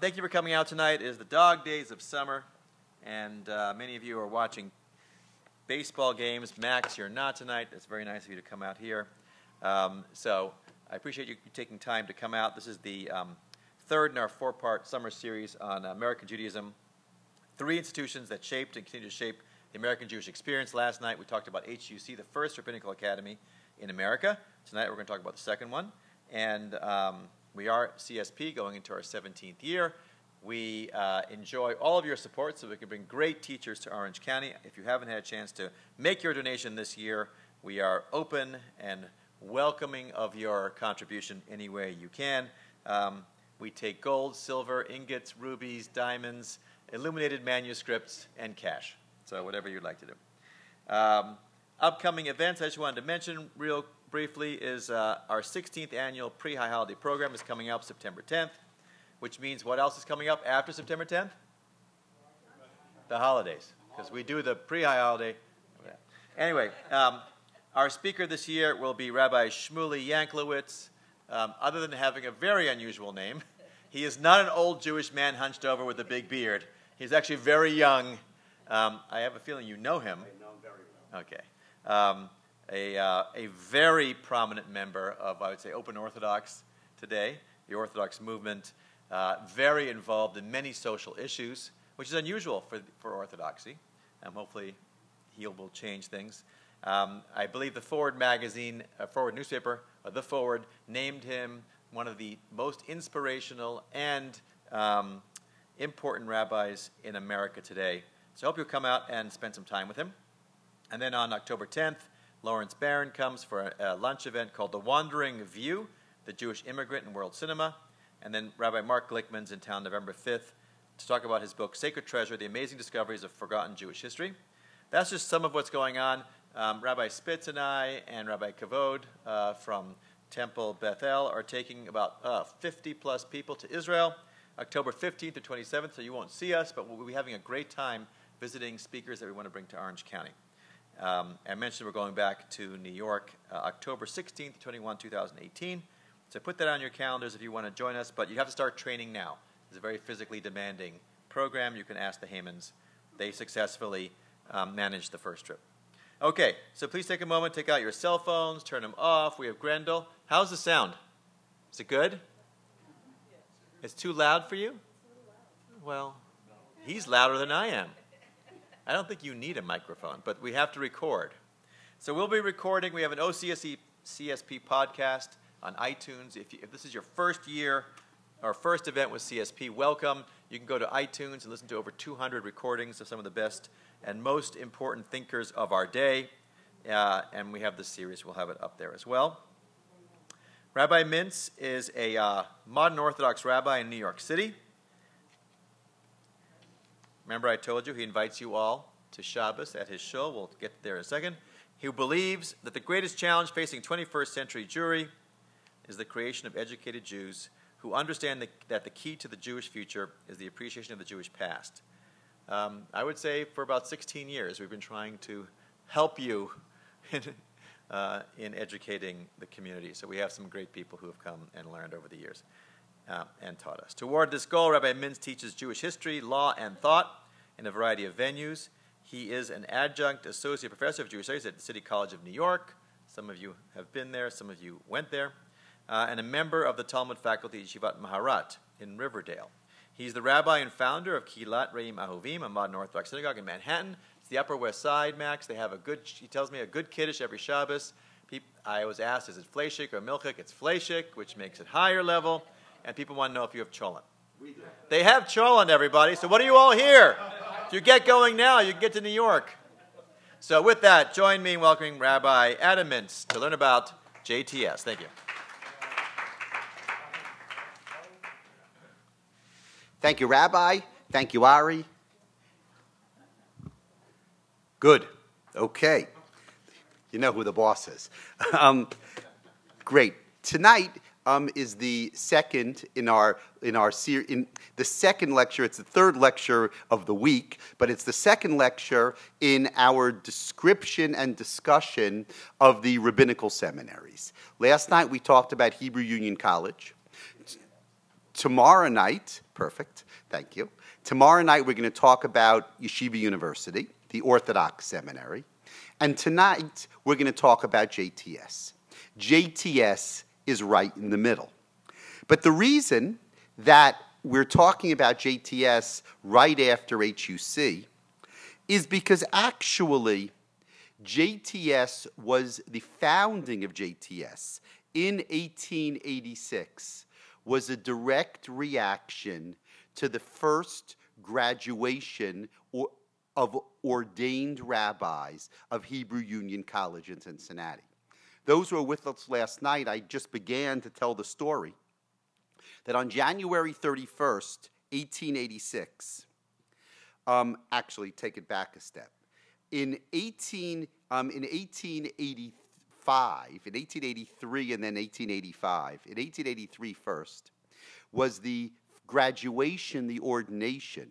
thank you for coming out tonight. It is the dog days of summer, and uh, many of you are watching baseball games. Max, you're not tonight. It's very nice of you to come out here. Um, so I appreciate you taking time to come out. This is the um, third in our four-part summer series on American Judaism. Three institutions that shaped and continue to shape the American Jewish experience. Last night we talked about HUC, the first rabbinical academy in America. Tonight we're going to talk about the second one. And um, we are CSP going into our 17th year. We uh, enjoy all of your support so we can bring great teachers to Orange County. If you haven't had a chance to make your donation this year, we are open and welcoming of your contribution any way you can. Um, we take gold, silver, ingots, rubies, diamonds, illuminated manuscripts, and cash. So whatever you'd like to do. Um, upcoming events I just wanted to mention real briefly is uh, our 16th annual pre-high holiday program is coming up September 10th, which means what else is coming up after September 10th? The holidays, because we do the pre-high holiday. Anyway, um, our speaker this year will be Rabbi Shmuley Yanklowitz. Um, other than having a very unusual name, he is not an old Jewish man hunched over with a big beard. He's actually very young. Um, I have a feeling you know him. I know him very well. Okay. A, uh, a very prominent member of, I would say, Open Orthodox today, the Orthodox movement, uh, very involved in many social issues, which is unusual for, for Orthodoxy. And hopefully, he will change things. Um, I believe the Forward magazine, uh, Forward newspaper, uh, The Forward, named him one of the most inspirational and um, important rabbis in America today. So I hope you'll come out and spend some time with him. And then on October 10th, Lawrence Baron comes for a, a, lunch event called The Wandering View, the Jewish Immigrant in World Cinema. And then Rabbi Mark Glickman's in town November 5th to talk about his book, Sacred Treasure The Amazing Discoveries of Forgotten Jewish History. That's just some of what's going on. Um, Rabbi Spitz and I and Rabbi Kavod uh, from Temple Bethel are taking about uh, 50 plus people to Israel October 15th to 27th, so you won't see us, but we'll be having a great time visiting speakers that we want to bring to Orange County. Um, I mentioned we're going back to New York uh, October 16th to 21, 2018. So put that on your calendars if you want to join us, but you have to start training now. It's a very physically demanding program. You can ask the Haymans. They successfully um, managed the first trip. Okay, so please take a moment, take out your cell phones, turn them off. We have Grendel. How's the sound? Is it good? It's too loud for you? Well, he's louder than I am. I don't think you need a microphone, but we have to record. So we'll be recording. We have an OCSE CSP podcast on iTunes. If, you, if this is your first year or first event with CSP, welcome. You can go to iTunes and listen to over 200 recordings of some of the best and most important thinkers of our day. Uh, and we have the series, we'll have it up there as well. Rabbi Mintz is a uh, modern Orthodox rabbi in New York City. Remember, I told you he invites you all to Shabbos at his show. We'll get there in a second. He believes that the greatest challenge facing 21st century Jewry is the creation of educated Jews who understand the, that the key to the Jewish future is the appreciation of the Jewish past. Um, I would say for about 16 years, we've been trying to help you in, uh, in educating the community. So we have some great people who have come and learned over the years uh, and taught us. Toward this goal, Rabbi Mintz teaches Jewish history, law, and thought in a variety of venues. He is an adjunct associate professor of Jewish studies at the City College of New York. Some of you have been there, some of you went there. Uh, and a member of the Talmud faculty at Yeshivat Maharat in Riverdale. He's the rabbi and founder of Kehilat Rayim Ahuvim, a modern Orthodox synagogue in Manhattan. It's the Upper West Side, Max. They have a good, he tells me, a good kiddush every Shabbos. I was asked, is it fleshik or milchik? It's fleshik, which makes it higher level. And people want to know if you have cholent. We do. They have cholent, everybody. So what are you all here? If you get going now, you can get to New York. So with that, join me in welcoming Rabbi Adam Mintz to learn about JTS. Thank you. Thank you, Rabbi. Thank you, Ari. Good. Okay. You know who the boss is. Um, great. Tonight um, is the second in our in our ser- in the second lecture. It's the third lecture of the week, but it's the second lecture in our description and discussion of the rabbinical seminaries. Last night we talked about Hebrew Union College. T- tomorrow night Perfect. Thank you. Tomorrow night, we're going to talk about Yeshiva University, the Orthodox Seminary. And tonight, we're going to talk about JTS. JTS is right in the middle. But the reason that we're talking about JTS right after HUC is because actually, JTS was the founding of JTS in 1886 was a direct reaction to the first graduation of ordained rabbis of Hebrew Union College in Cincinnati. Those who were with us last night, I just began to tell the story that on January 31st, 1886, um, actually, take it back a step. In 18, um, in 1885, in 1883 and then 1885, in 1883 first, was the graduation, the ordination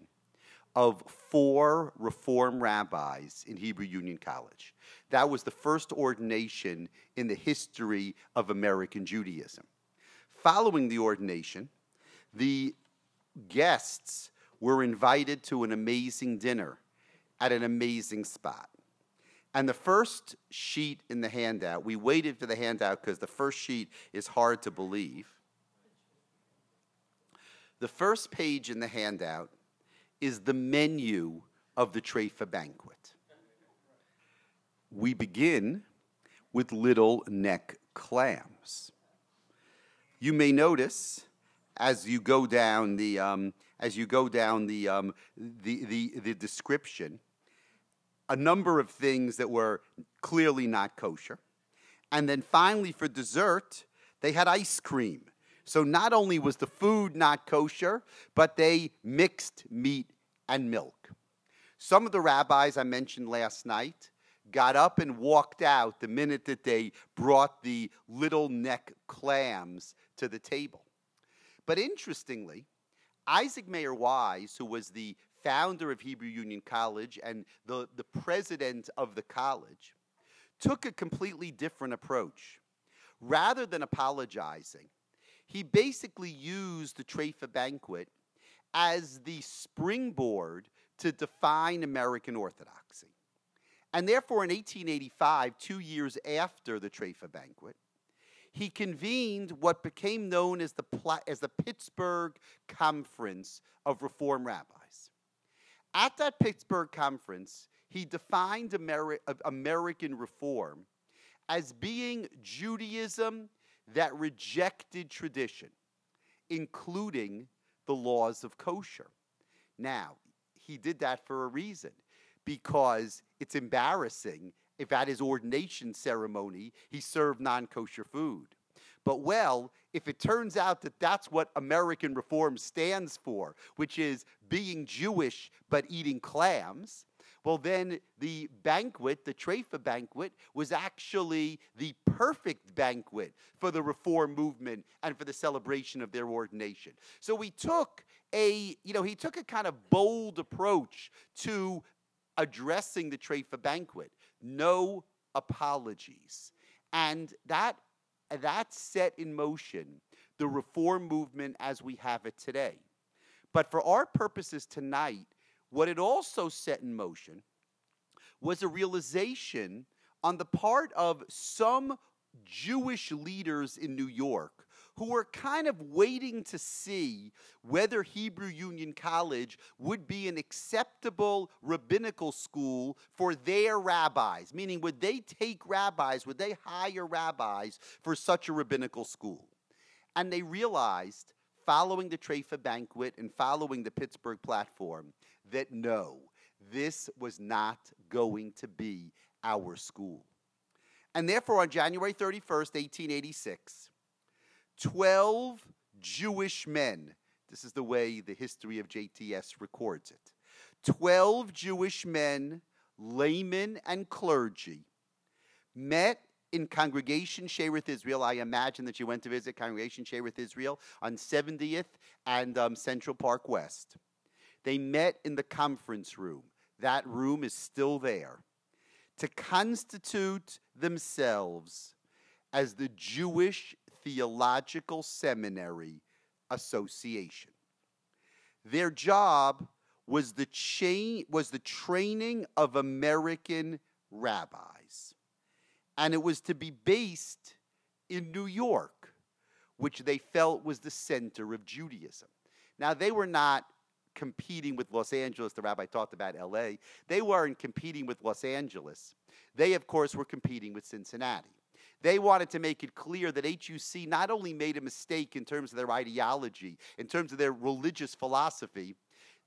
of four Reform rabbis in Hebrew Union College. That was the first ordination in the history of American Judaism. Following the ordination, the guests were invited to an amazing dinner at an amazing spot. And the first sheet in the handout, we waited for the handout because the first sheet is hard to believe. The first page in the handout is the menu of the Trefa banquet. We begin with little neck clams. You may notice as you go down the um, as you go down the, um, the, the, the description a number of things that were clearly not kosher. And then finally, for dessert, they had ice cream. So not only was the food not kosher, but they mixed meat and milk. Some of the rabbis I mentioned last night got up and walked out the minute that they brought the little neck clams to the table. But interestingly, Isaac Mayer Wise, who was the founder of Hebrew Union College and the, the president of the college, took a completely different approach. Rather than apologizing, he basically used the Treifa banquet as the springboard to define American Orthodoxy. And therefore, in 1885, two years after the Treifa banquet, he convened what became known as the, as the Pittsburgh Conference of Reform Rabbis. At that Pittsburgh conference, he defined Ameri- uh, American reform as being Judaism that rejected tradition, including the laws of kosher. Now, he did that for a reason, because it's embarrassing if at his ordination ceremony he served non kosher food. But well, if it turns out that that's what American reform stands for, which is being Jewish but eating clams, well, then the banquet, the Treifa banquet, was actually the perfect banquet for the reform movement and for the celebration of their ordination. So we took a, you know, he took a kind of bold approach to addressing the Treifa banquet. No apologies. And that that set in motion the reform movement as we have it today. But for our purposes tonight, what it also set in motion was a realization on the part of some Jewish leaders in New York who were kind of waiting to see whether Hebrew Union College would be an acceptable rabbinical school for their rabbis, meaning, would they take rabbis, would they hire rabbis for such a rabbinical school? And they realized, following the Trefa banquet and following the Pittsburgh platform, that no, this was not going to be our school. And therefore, on January 31st, 1886, 12 Jewish men, this is the way the history of JTS records it 12 Jewish men, laymen, and clergy met in Congregation Shearith Israel. I imagine that you went to visit Congregation Shearith Israel on 70th and um, Central Park West. They met in the conference room. That room is still there to constitute themselves as the Jewish Theological Seminary Association. their job was the chain was the training of American rabbis. And it was to be based in New York, which they felt was the center of Judaism. Now they were not competing with Los Angeles. The rabbi talked about LA. They weren't competing with Los Angeles. They, of course, were competing with Cincinnati. They wanted to make it clear that HUC not only made a mistake in terms of their ideology, in terms of their religious philosophy,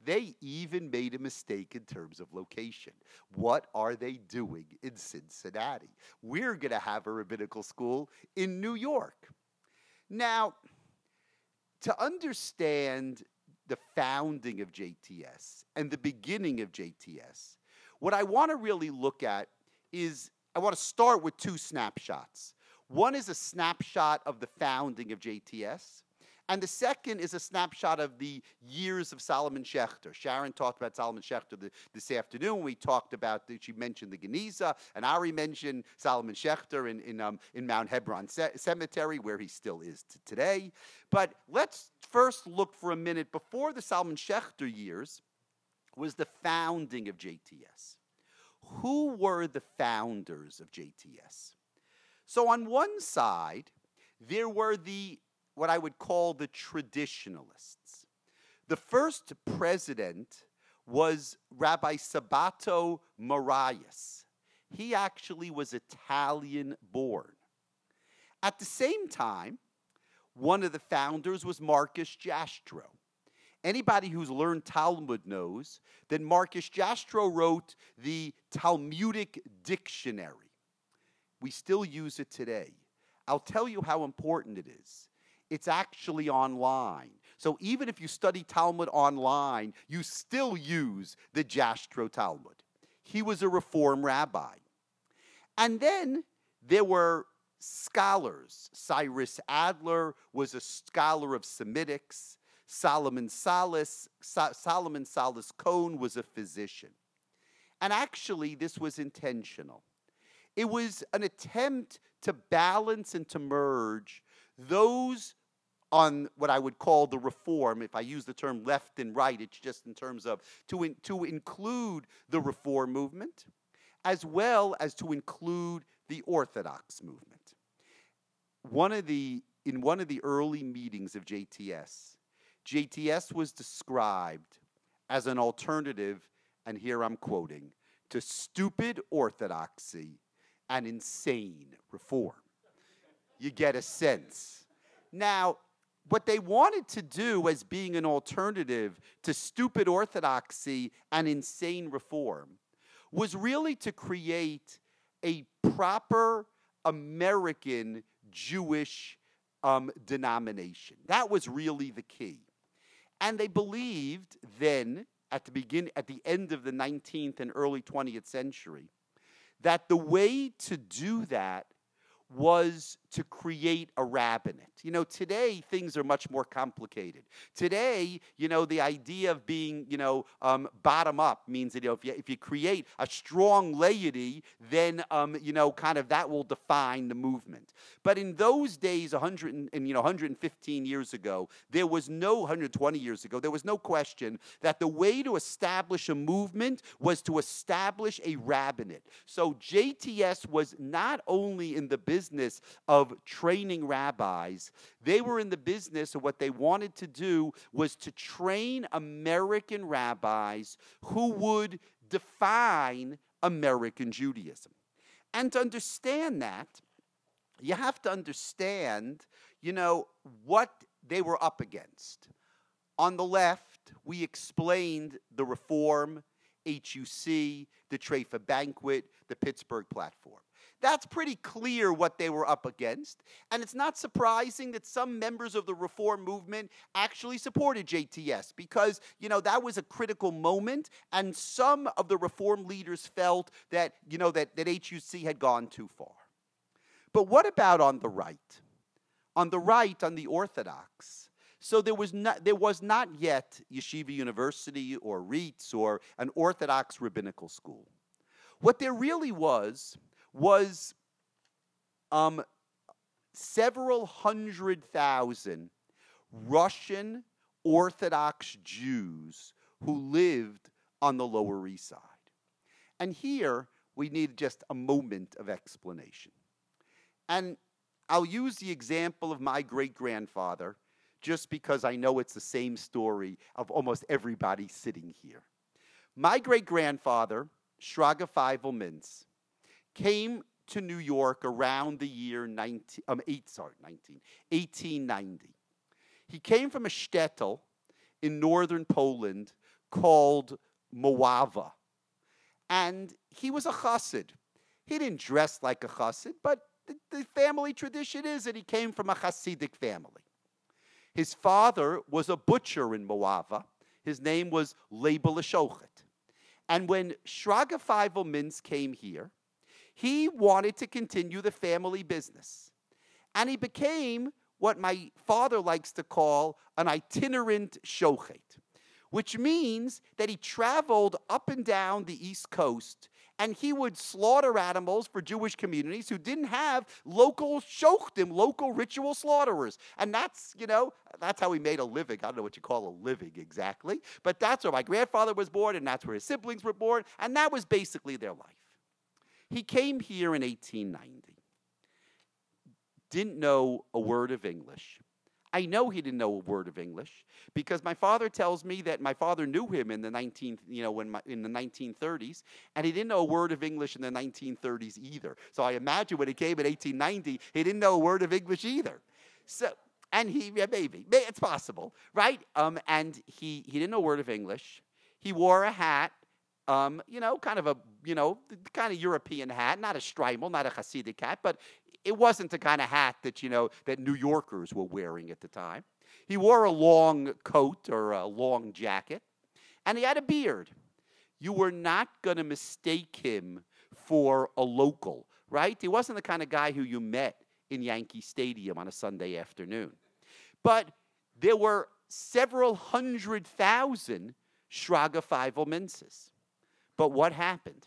they even made a mistake in terms of location. What are they doing in Cincinnati? We're going to have a rabbinical school in New York. Now, to understand the founding of JTS and the beginning of JTS, what I want to really look at is I want to start with two snapshots. One is a snapshot of the founding of JTS, and the second is a snapshot of the years of Solomon Schechter. Sharon talked about Solomon Schechter the, this afternoon. We talked about, the, she mentioned the Geniza, and Ari mentioned Solomon Schechter in, in, um, in Mount Hebron C- Cemetery, where he still is t- today. But let's first look for a minute before the Solomon Schechter years was the founding of JTS. Who were the founders of JTS? So on one side, there were the what I would call the traditionalists. The first president was Rabbi Sabato Morais. He actually was Italian born. At the same time, one of the founders was Marcus Jastrow. Anybody who's learned Talmud knows that Marcus Jastrow wrote the Talmudic dictionary. We still use it today. I'll tell you how important it is it's actually online. So even if you study Talmud online, you still use the Jastrow Talmud. He was a Reform rabbi. And then there were scholars. Cyrus Adler was a scholar of Semitics. Solomon Solis, so- Solomon Solis-Cohen was a physician. And actually, this was intentional. It was an attempt to balance and to merge those on what I would call the reform. If I use the term left and right, it's just in terms of to, in, to include the reform movement as well as to include the Orthodox movement. One of the, in one of the early meetings of JTS, JTS was described as an alternative, and here I'm quoting, to stupid orthodoxy and insane reform. You get a sense. Now, what they wanted to do as being an alternative to stupid orthodoxy and insane reform was really to create a proper American Jewish um, denomination. That was really the key. And they believed then, at the begin, at the end of the 19th and early 20th century, that the way to do that was to create a rabbinate. You know, today things are much more complicated. Today, you know, the idea of being, you know, um, bottom up means that you know, if, you, if you create a strong laity, then, um, you know, kind of that will define the movement. But in those days, 100 and, and, you know, 115 years ago, there was no 120 years ago, there was no question that the way to establish a movement was to establish a rabbinate. So JTS was not only in the business of of training rabbis. They were in the business of what they wanted to do was to train American rabbis who would define American Judaism. And to understand that, you have to understand, you know, what they were up against. On the left, we explained the reform, HUC, the Treifa Banquet, the Pittsburgh Platform. That's pretty clear what they were up against. And it's not surprising that some members of the reform movement actually supported JTS because, you know, that was a critical moment. And some of the reform leaders felt that, you know, that, that HUC had gone too far. But what about on the right? On the right, on the Orthodox, so there was not, there was not yet Yeshiva University or RIETS or an Orthodox rabbinical school. What there really was was um, several hundred thousand Russian Orthodox Jews who lived on the Lower East Side. And here we need just a moment of explanation. And I'll use the example of my great grandfather just because I know it's the same story of almost everybody sitting here. My great grandfather, Shraga Feivel Mintz, came to New York around the year 19, um, eight, sorry, 19, 1890. He came from a shtetl in northern Poland called Mlawa. And he was a chassid. He didn't dress like a chassid, but the, the family tradition is that he came from a Hasidic family. His father was a butcher in Mlawa. His name was Leibel Shochet. And when Shraga Feivel Mintz came here, he wanted to continue the family business. And he became what my father likes to call an itinerant shochet which means that he traveled up and down the East Coast and he would slaughter animals for Jewish communities who didn't have local shochtim, local ritual slaughterers. And that's, you know, that's how he made a living. I don't know what you call a living exactly, but that's where my grandfather was born and that's where his siblings were born, and that was basically their life. He came here in 1890, didn't know a word of English I know he didn't know a word of English because my father tells me that my father knew him in the 19 you know when my, in the 1930s and he didn't know a word of English in the 1930s either. So I imagine when he came in 1890 he didn't know a word of English either. So and he yeah, maybe it's possible, right? Um, and he he didn't know a word of English. He wore a hat um, you know, kind of a, you know, kind of European hat, not a Shtreimel, not a Hasidic hat, but it wasn't the kind of hat that, you know, that New Yorkers were wearing at the time. He wore a long coat or a long jacket, and he had a beard. You were not going to mistake him for a local, right? He wasn't the kind of guy who you met in Yankee Stadium on a Sunday afternoon. But there were several hundred thousand Shraga Feivel Mintzes. But what happened?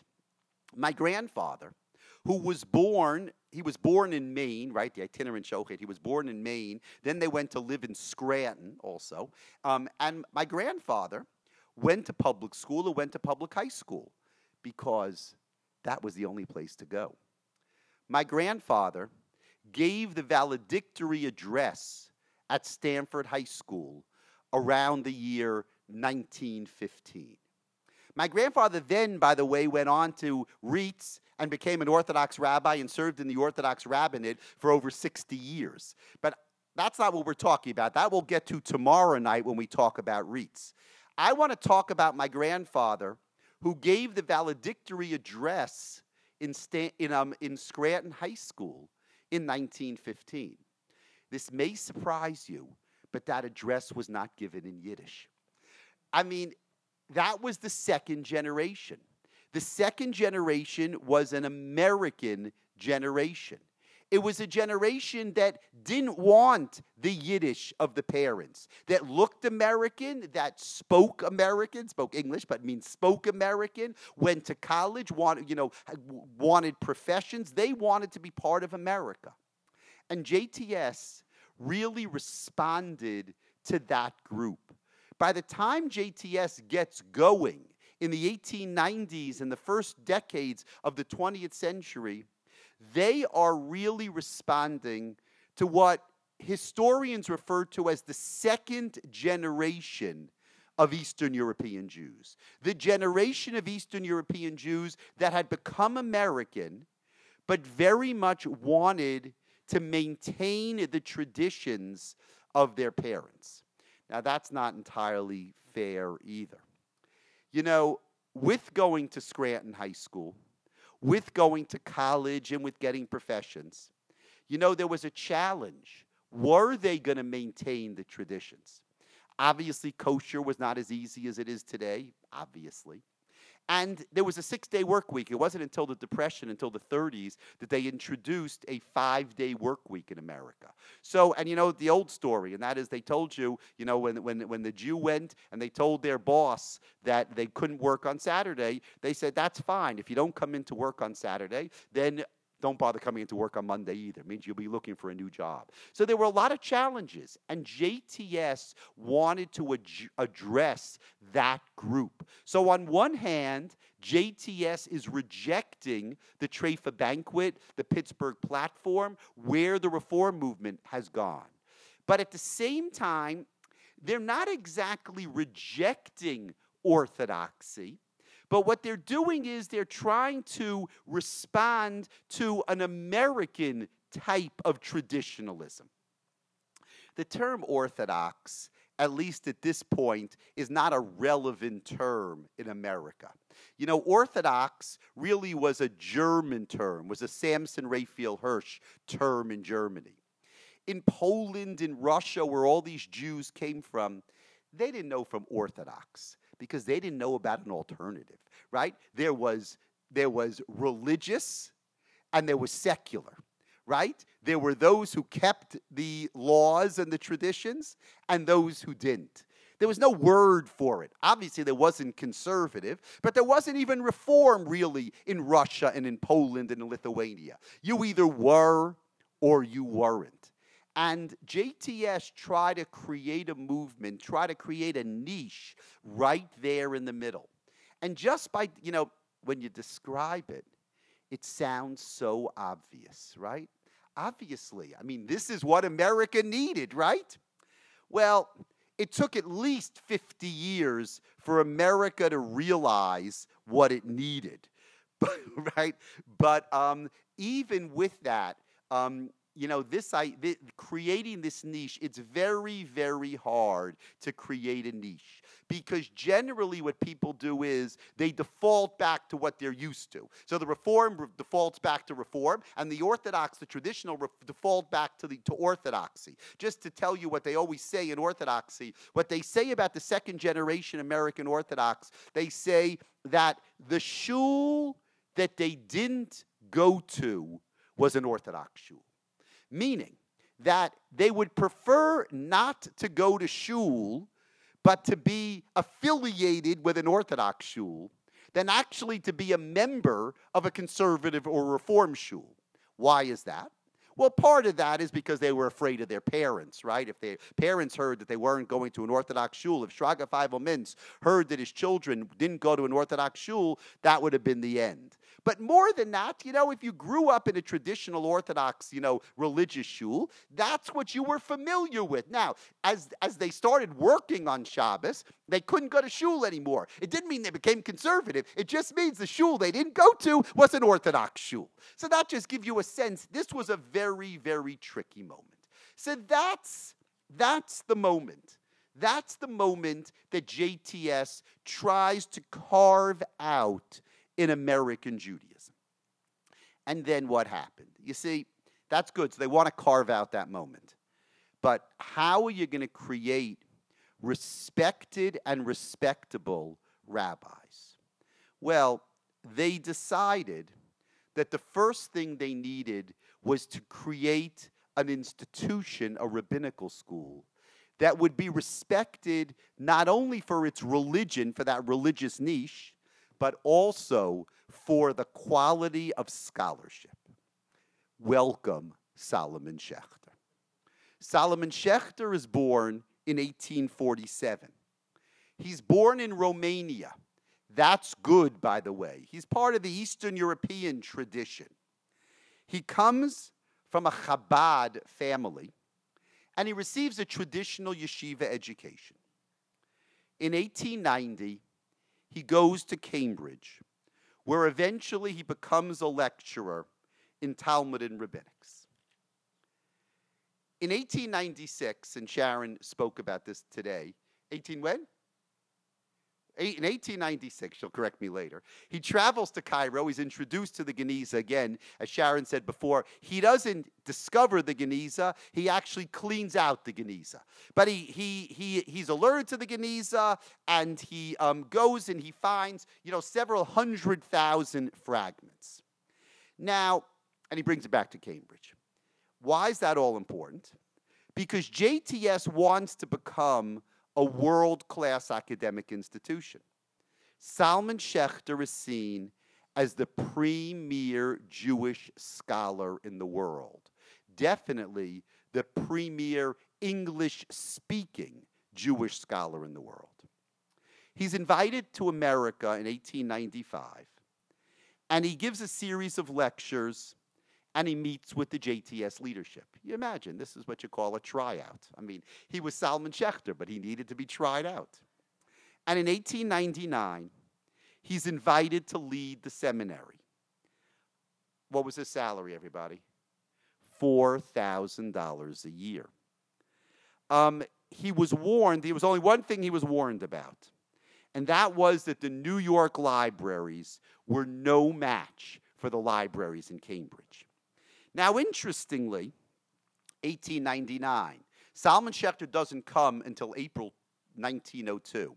My grandfather, who was born, he was born in Maine, right? The itinerant shochet. He was born in Maine. Then they went to live in Scranton also. Um, and my grandfather went to public school or went to public high school because that was the only place to go. My grandfather gave the valedictory address at Scranton High School around the year 1915. My grandfather then, by the way, went on to RIETS and became an Orthodox rabbi and served in the Orthodox rabbinate for over 60 years. But that's not what we're talking about. That we'll get to tomorrow night when we talk about RIETS. I want to talk about my grandfather who gave the valedictory address in, in, um, in Scranton High School in 1915. This may surprise you, but that address was not given in Yiddish. I mean, that was the second generation. The second generation was an American generation. It was a generation that didn't want the Yiddish of the parents, that looked American, that spoke American, spoke English, but means spoke American, went to college, wanted, you know, wanted professions. They wanted to be part of America. And JTS really responded to that group. By the time JTS gets going in the 1890s and the first decades of the 20th century, they are really responding to what historians refer to as the second generation of Eastern European Jews. The generation of Eastern European Jews that had become American, but very much wanted to maintain the traditions of their parents. Now, that's not entirely fair either. You know, with going to Scranton High School, with going to college, and with getting professions, you know, there was a challenge. Were they going to maintain the traditions? Obviously, kosher was not as easy as it is today, obviously. And there was a six day work week. It wasn't until the Depression, until the 30s, that they introduced a five day work week in America. So, and you know, the old story, and that is they told you, you know, when, when, when the Jew went and they told their boss that they couldn't work on Saturday, they said, that's fine. If you don't come into work on Saturday, then don't bother coming into work on Monday either. It means you'll be looking for a new job. So there were a lot of challenges, and JTS wanted to ad- address that group. So, on one hand, JTS is rejecting the Trafa banquet, the Pittsburgh platform, where the reform movement has gone. But at the same time, they're not exactly rejecting orthodoxy. But what they're doing is they're trying to respond to an American type of traditionalism. The term orthodox, at least at this point, is not a relevant term in America. You know, orthodox really was a German term, was a Samson Raphael Hirsch term in Germany. In Poland, in Russia, where all these Jews came from, they didn't know from orthodox because they didn't know about an alternative, right? There was, there was religious and there was secular, right? There were those who kept the laws and the traditions and those who didn't. There was no word for it. Obviously, there wasn't conservative, but there wasn't even reform really in Russia and in Poland and in Lithuania. You either were or you weren't. And JTS try to create a movement, try to create a niche right there in the middle. And just by, you know, when you describe it, it sounds so obvious, right? Obviously. I mean, this is what America needed, right? Well, it took at least 50 years for America to realize what it needed, right? But um, even with that, um, you know, this, I, th- creating this niche, it's very, very hard to create a niche because generally what people do is they default back to what they're used to. So the reform re- defaults back to reform, and the orthodox, the traditional, re- default back to the to orthodoxy. Just to tell you what they always say in orthodoxy, what they say about the second generation American Orthodox, they say that the shul that they didn't go to was an Orthodox shul meaning that they would prefer not to go to shul, but to be affiliated with an Orthodox shul, than actually to be a member of a conservative or reform shul. Why is that? Well, part of that is because they were afraid of their parents, right? If their parents heard that they weren't going to an Orthodox shul, if Shraga Feivel Mintz heard that his children didn't go to an Orthodox shul, that would have been the end. But more than that, you know, if you grew up in a traditional Orthodox, you know, religious shul, that's what you were familiar with. Now, as, as they started working on Shabbos, they couldn't go to shul anymore. It didn't mean they became conservative. It just means the shul they didn't go to was an Orthodox shul. So that just gives you a sense. This was a very, very tricky moment. So that's that's the moment. That's the moment that JTS tries to carve out in American Judaism. And then what happened? You see, that's good. So they want to carve out that moment. But how are you going to create respected and respectable rabbis? Well, they decided that the first thing they needed was to create an institution, a rabbinical school, that would be respected not only for its religion, for that religious niche, but also for the quality of scholarship. Welcome, Solomon Schechter. Solomon Schechter is born in 1847. He's born in Romania. That's good, by the way. He's part of the Eastern European tradition. He comes from a Chabad family, and he receives a traditional yeshiva education. In 1890, he goes to Cambridge, where eventually he becomes a lecturer in Talmud and rabbinics. In 1896, and Sharon spoke about this today, 18 when? In 1896, she'll correct me later, he travels to Cairo. He's introduced to the Geniza again. As Sharon said before, he doesn't discover the Geniza, he actually cleans out the Geniza. But he, he, he, he's alerted to the Geniza, and he um, goes and he finds, you know, several hundred thousand fragments. Now, and he brings it back to Cambridge. Why is that all important? Because JTS wants to become a world class academic institution. Salman Schechter is seen as the premier Jewish scholar in the world. Definitely the premier English speaking Jewish scholar in the world. He's invited to America in 1895, and he gives a series of lectures and he meets with the JTS leadership. You imagine, this is what you call a tryout. I mean, he was Salman Schechter, but he needed to be tried out. And in 1899, he's invited to lead the seminary. What was his salary, everybody? $4,000 a year. Um, he was warned, there was only one thing he was warned about, and that was that the New York libraries were no match for the libraries in Cambridge. Now, interestingly, 1899, Salman Schechter doesn't come until April 1902.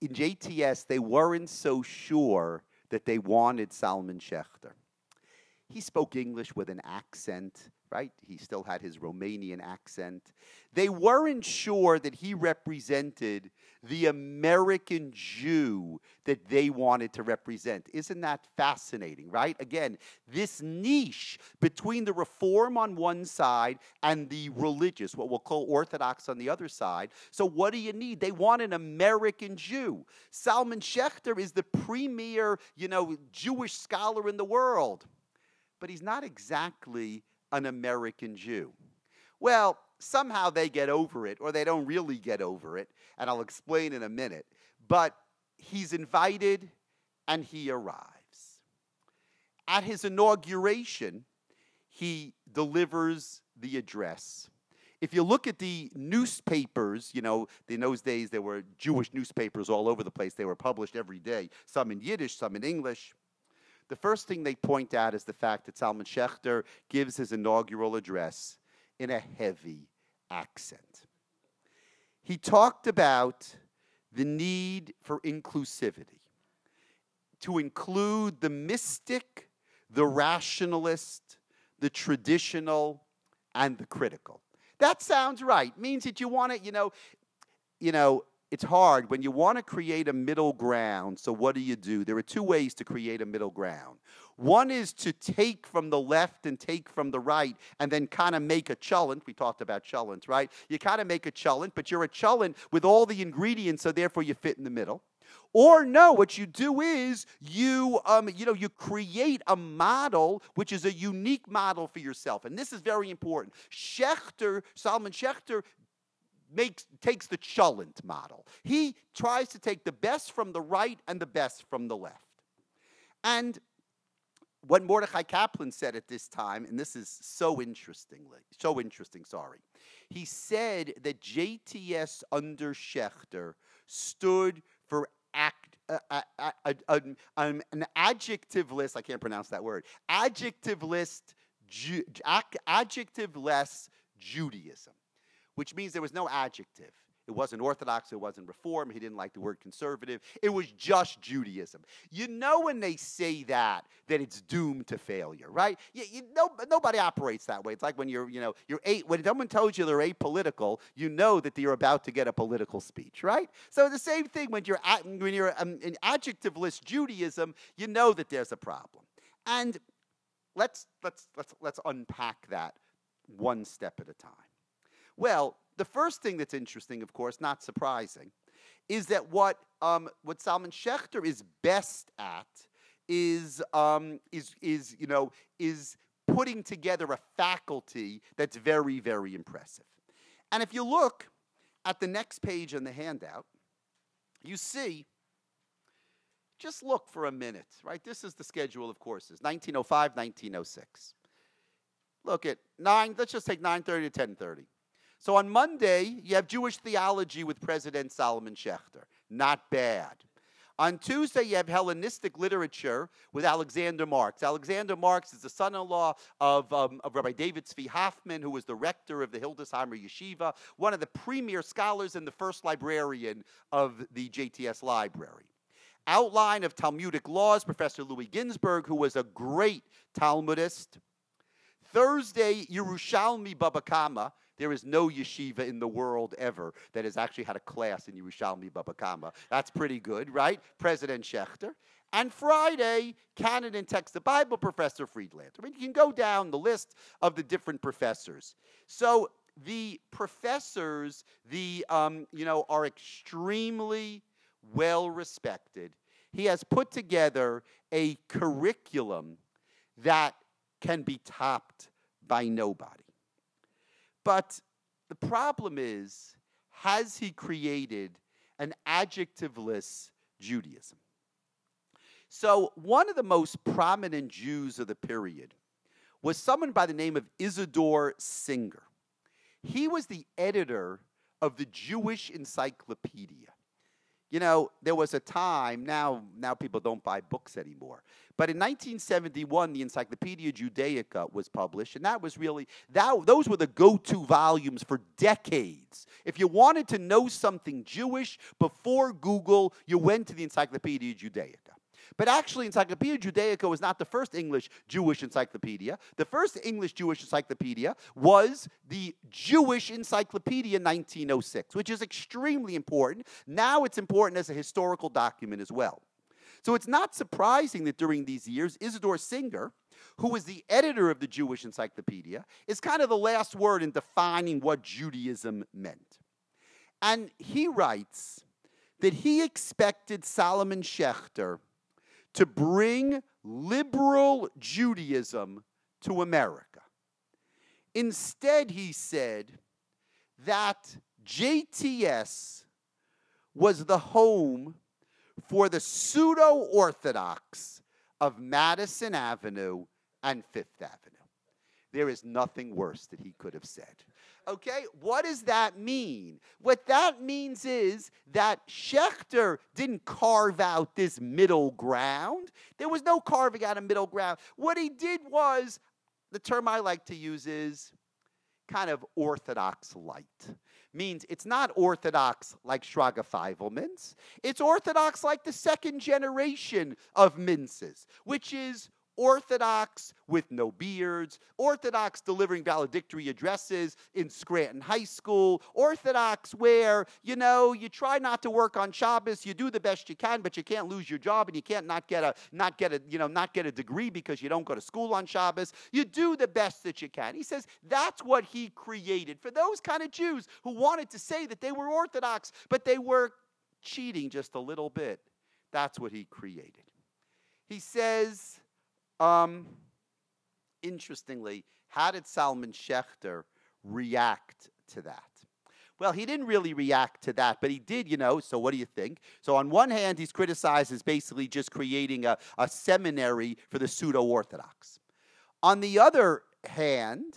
In JTS, they weren't so sure that they wanted Salman Schechter. He spoke English with an accent right? He still had his Romanian accent. They weren't sure that he represented the American Jew that they wanted to represent. Isn't that fascinating, right? Again, this niche between the reform on one side and the religious, what we'll call Orthodox on the other side. So, what do you need? They want an American Jew. Salman Schechter is the premier, you know, Jewish scholar in the world. But he's not exactly an American Jew. Well, somehow they get over it, or they don't really get over it, and I'll explain in a minute. But he's invited and he arrives. At his inauguration, he delivers the address. If you look at the newspapers, you know, in those days there were Jewish newspapers all over the place. They were published every day, some in Yiddish, some in English. The first thing they point out is the fact that Salman Schechter gives his inaugural address in a heavy accent. He talked about the need for inclusivity, to include the mystic, the rationalist, the traditional, and the critical. That sounds right. Means that you want to, you know, you know, it's hard when you want to create a middle ground. So, what do you do? There are two ways to create a middle ground. One is to take from the left and take from the right and then kind of make a cholent. We talked about cholent, right? You kind of make a cholent, but you're a cholent with all the ingredients, so therefore you fit in the middle. Or no, what you do is you, um, you know, you create a model which is a unique model for yourself, and this is very important. Schechter, Solomon Schechter, makes, takes the Cholent model. He tries to take the best from the right and the best from the left. And what Mordechai Kaplan said at this time, and this is so interestingly, so interesting, sorry. He said that JTS under Schechter stood for act, uh, uh, uh, um, an adjective list, I can't pronounce that word, adjective list, Ju- adjective less Judaism which means there was no adjective. It wasn't Orthodox, it wasn't Reform, he didn't like the word conservative. It was just Judaism. You know when they say that, that it's doomed to failure, right? You, you, no, nobody operates that way. It's like when you're, you know, you're eight, when someone tells you they're apolitical, you know that you're about to get a political speech, right? So the same thing when you're, at, when you're um, in adjectiveless Judaism, you know that there's a problem. And let's, let's, let's, let's unpack that one step at a time. Well, the first thing that's interesting, of course, not surprising, is that what, um, what Salman Schechter is best at is, um, is, is, you know, is putting together a faculty that's very, very impressive. And if you look at the next page in the handout, you see, just look for a minute, right? This is the schedule of courses, 1905, 1906. Look at 9, let's just take 9.30 to 10.30. So on Monday, you have Jewish theology with President Solomon Schechter. Not bad. On Tuesday, you have Hellenistic literature with Alexander Marx. Alexander Marx is the son in law of, um, of Rabbi David Tzvi Hoffman, who was the rector of the Hildesheimer Yeshiva, one of the premier scholars and the first librarian of the JTS library. Outline of Talmudic laws, Professor Louis Ginzberg, who was a great Talmudist. Thursday, Yerushalmi Baba Kama. There is no yeshiva in the world ever that has actually had a class in Yerushalmi Baba Kama. That's pretty good, right? President Schechter. And Friday, canon and text of Bible, Professor Friedlander. I mean, you can go down the list of the different professors. So the professors, the um, you know, are extremely well respected. He has put together a curriculum that can be topped by nobody. But the problem is, has he created an adjectiveless Judaism? So, one of the most prominent Jews of the period was someone by the name of Isidore Singer. He was the editor of the Jewish Encyclopedia. You know, there was a time, now, now people don't buy books anymore. But in 1971, the Encyclopedia Judaica was published, and that was really, that, those were the go to volumes for decades. If you wanted to know something Jewish before Google, you went to the Encyclopedia Judaica. But actually, Encyclopedia Judaica was not the first English Jewish encyclopedia. The first English Jewish encyclopedia was the Jewish Encyclopedia 1906, which is extremely important. Now it's important as a historical document as well. So it's not surprising that during these years, Isidore Singer, who was the editor of the Jewish Encyclopedia, is kind of the last word in defining what Judaism meant. And he writes that he expected Solomon Schechter to bring liberal Judaism to America. Instead, he said that JTS was the home for the pseudo Orthodox of Madison Avenue and Fifth Avenue. There is nothing worse that he could have said. Okay, what does that mean? What that means is that Schechter didn't carve out this middle ground. There was no carving out a middle ground. What he did was, the term I like to use is kind of orthodox light. Means it's not orthodox like Shraga Feivel Mintz's. It's orthodox like the second generation of Mintzes, which is Orthodox with no beards, Orthodox delivering valedictory addresses in Scranton High School, Orthodox where, you know, you try not to work on Shabbos, you do the best you can, but you can't lose your job and you can't not get a not get a, you know, not get a degree because you don't go to school on Shabbos. You do the best that you can. He says that's what he created for those kind of Jews who wanted to say that they were Orthodox, but they were cheating just a little bit. That's what he created. He says um, interestingly, how did Solomon Schechter react to that? Well, he didn't really react to that, but he did, you know. So, what do you think? So, on one hand, he's criticized as basically just creating a, a seminary for the pseudo Orthodox. On the other hand,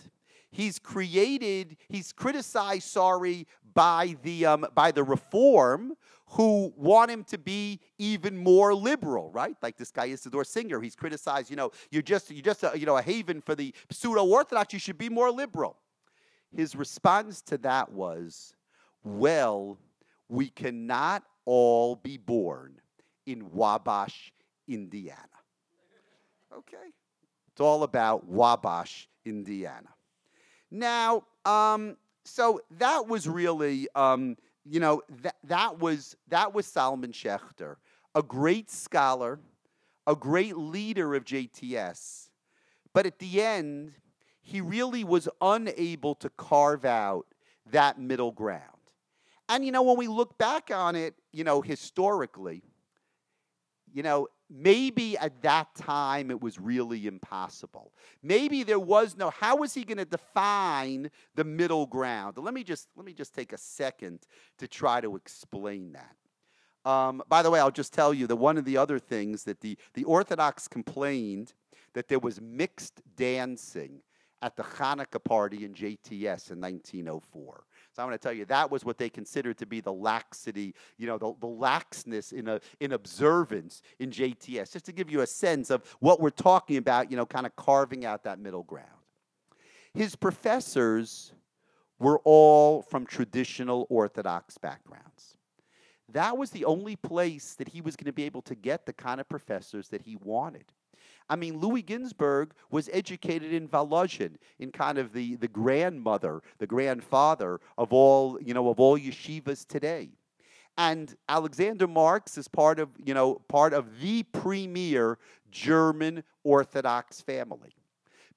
he's created, he's criticized, sorry, by the, um, by the reform who want him to be even more liberal, right? Like this guy Isidore Singer, he's criticized, you know, you're just, you're just a, you know, a haven for the pseudo-orthodox, you should be more liberal. His response to that was, well, we cannot all be born in Wabash, Indiana. Okay? It's all about Wabash, Indiana. Now, um, so that was really, um, you know, that, that was that was Solomon Schechter, a great scholar, a great leader of JTS, but at the end, he really was unable to carve out that middle ground. And you know, when we look back on it, you know, historically, you know, maybe at that time it was really impossible. Maybe there was no how was he going to define the middle ground? Let me just let me just take a second to try to explain that. Um, by the way, I'll just tell you that one of the other things that the, the Orthodox complained that there was mixed dancing at the Hanukkah party in JTS in 1904. So I'm going to tell you that was what they considered to be the laxity, you know, the, the laxness in, a, in observance in JTS, just to give you a sense of what we're talking about, you know, kind of carving out that middle ground. His professors were all from traditional Orthodox backgrounds. That was the only place that he was going to be able to get the kind of professors that he wanted. I mean, Louis Ginzberg was educated in Volozhin, in kind of the, the grandmother, the grandfather of all, you know, of all yeshivas today. And Alexander Marx is part of, you know, part of the premier German Orthodox family.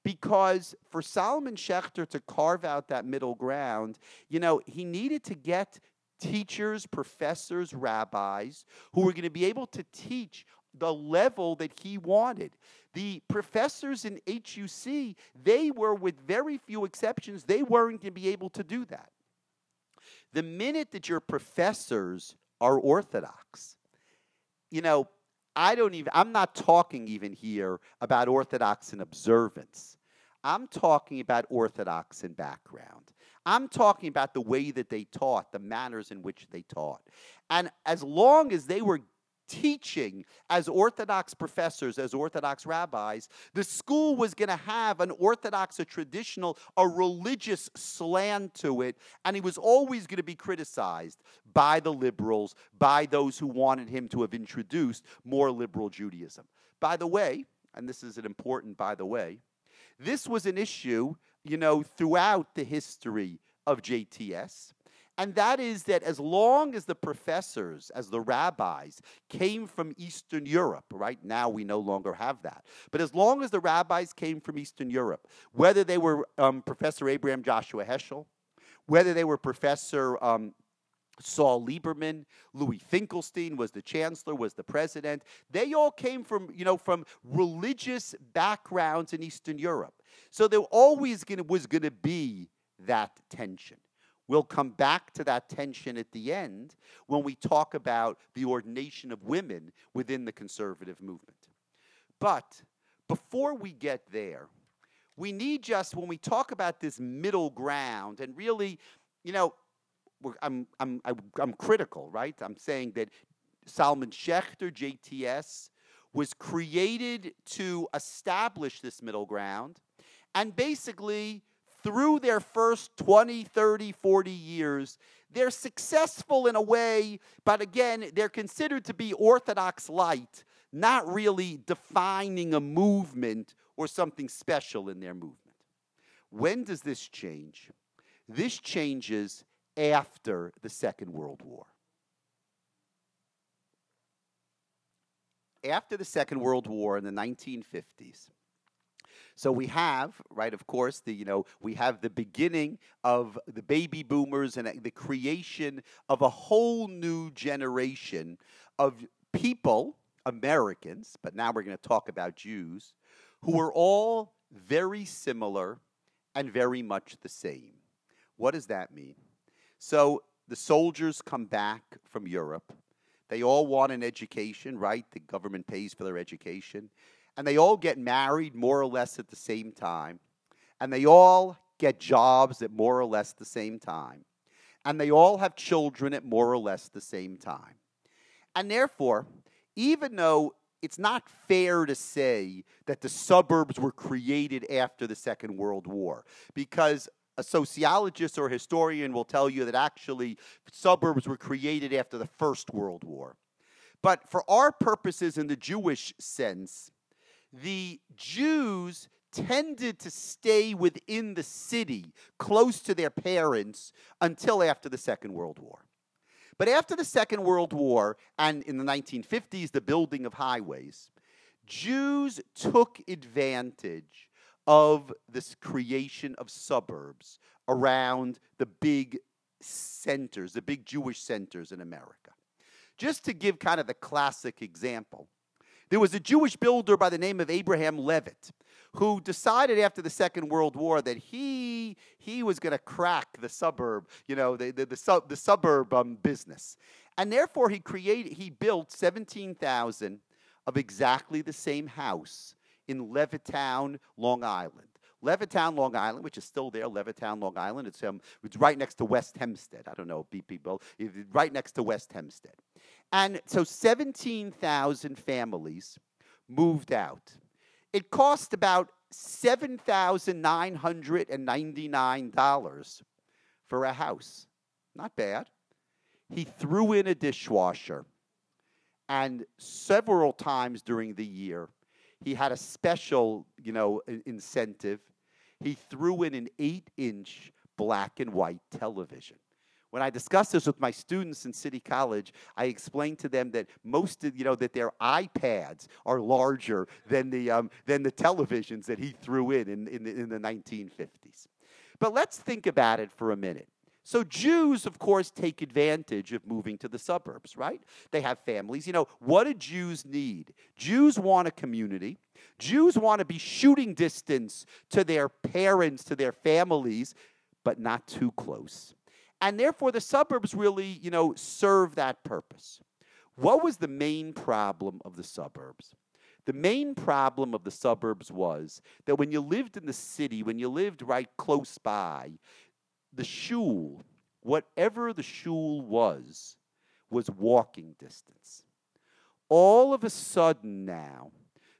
Because for Solomon Schechter to carve out that middle ground, you know, he needed to get teachers, professors, rabbis who were going to be able to teach the level that he wanted. The professors in HUC, they were, with very few exceptions, they weren't going to be able to do that. The minute that your professors are Orthodox, you know, I don't even, I'm not talking even here about Orthodox in observance. I'm talking about Orthodox in background. I'm talking about the way that they taught, the manners in which they taught. And as long as they were teaching as Orthodox professors, as Orthodox rabbis, the school was going to have an Orthodox, a traditional, a religious slant to it, and he was always going to be criticized by the liberals, by those who wanted him to have introduced more liberal Judaism. By the way, and this is an important by the way, this was an issue, you know, throughout the history of JTS. And that is that as long as the professors, as the rabbis, came from Eastern Europe, right now we no longer have that, but as long as the rabbis came from Eastern Europe, whether they were um, Professor Abraham Joshua Heschel, whether they were Professor um, Saul Lieberman, Louis Finkelstein was the chancellor, was the president. They all came from, you know, from religious backgrounds in Eastern Europe. So there always gonna, was going to be that tension. We'll come back to that tension at the end when we talk about the ordination of women within the conservative movement. But before we get there, we need just, when we talk about this middle ground, and really, you know, I'm, I'm, I'm critical, right? I'm saying that Solomon Schechter, JTS, was created to establish this middle ground. And basically, through their first 20, 30, 40 years, they're successful in a way, but again, they're considered to be Orthodox light, not really defining a movement or something special in their movement. When does this change? This changes after the Second World War. After the Second World War in the 1950s, so we have, right, of course, the, you know, we have the beginning of the baby boomers and uh, the creation of a whole new generation of people, Americans, but now we're going to talk about Jews, who are all very similar and very much the same. What does that mean? So the soldiers come back from Europe. They all want an education, right? The government pays for their education. And they all get married more or less at the same time. And they all get jobs at more or less the same time. And they all have children at more or less the same time. And therefore, even though it's not fair to say that the suburbs were created after the Second World War, because a sociologist or historian will tell you that actually suburbs were created after the First World War. But for our purposes in the Jewish sense, the Jews tended to stay within the city, close to their parents, until after the Second World War. But after the Second World War and in the 1950s, the building of highways, Jews took advantage of this creation of suburbs around the big centers, the big Jewish centers in America. Just to give kind of the classic example, there was a Jewish builder by the name of Abraham Levitt who decided after the Second World War that he he was going to crack the suburb, you know, the the, the, sub, the suburb um, business, and therefore he created he built seventeen thousand of exactly the same house in Levittown, Long Island. Levittown, Long Island, which is still there, Levittown, Long Island. It's, um, it's right next to West Hempstead. I don't know, BP right next to West Hempstead. And so 17,000 families moved out. It cost about $7,999 for a house. Not bad. He threw in a dishwasher. And several times during the year, he had a special, you know, incentive. He threw in an eight-inch black and white television, When I discuss this with my students in City College, I explain to them that most of, you know, that their iPads are larger than the, um, than the televisions that he threw in in, in, the, in the 1950s. But let's think about it for a minute. So, Jews, of course, take advantage of moving to the suburbs, right? They have families. You know, what do Jews need? Jews want a community. Jews want to be shooting distance to their parents, to their families, but not too close. And therefore, the suburbs really, you know, serve that purpose. What was the main problem of the suburbs? The main problem of the suburbs was that when you lived in the city, when you lived right close by, the shul, whatever the shul was, was walking distance. All of a sudden now,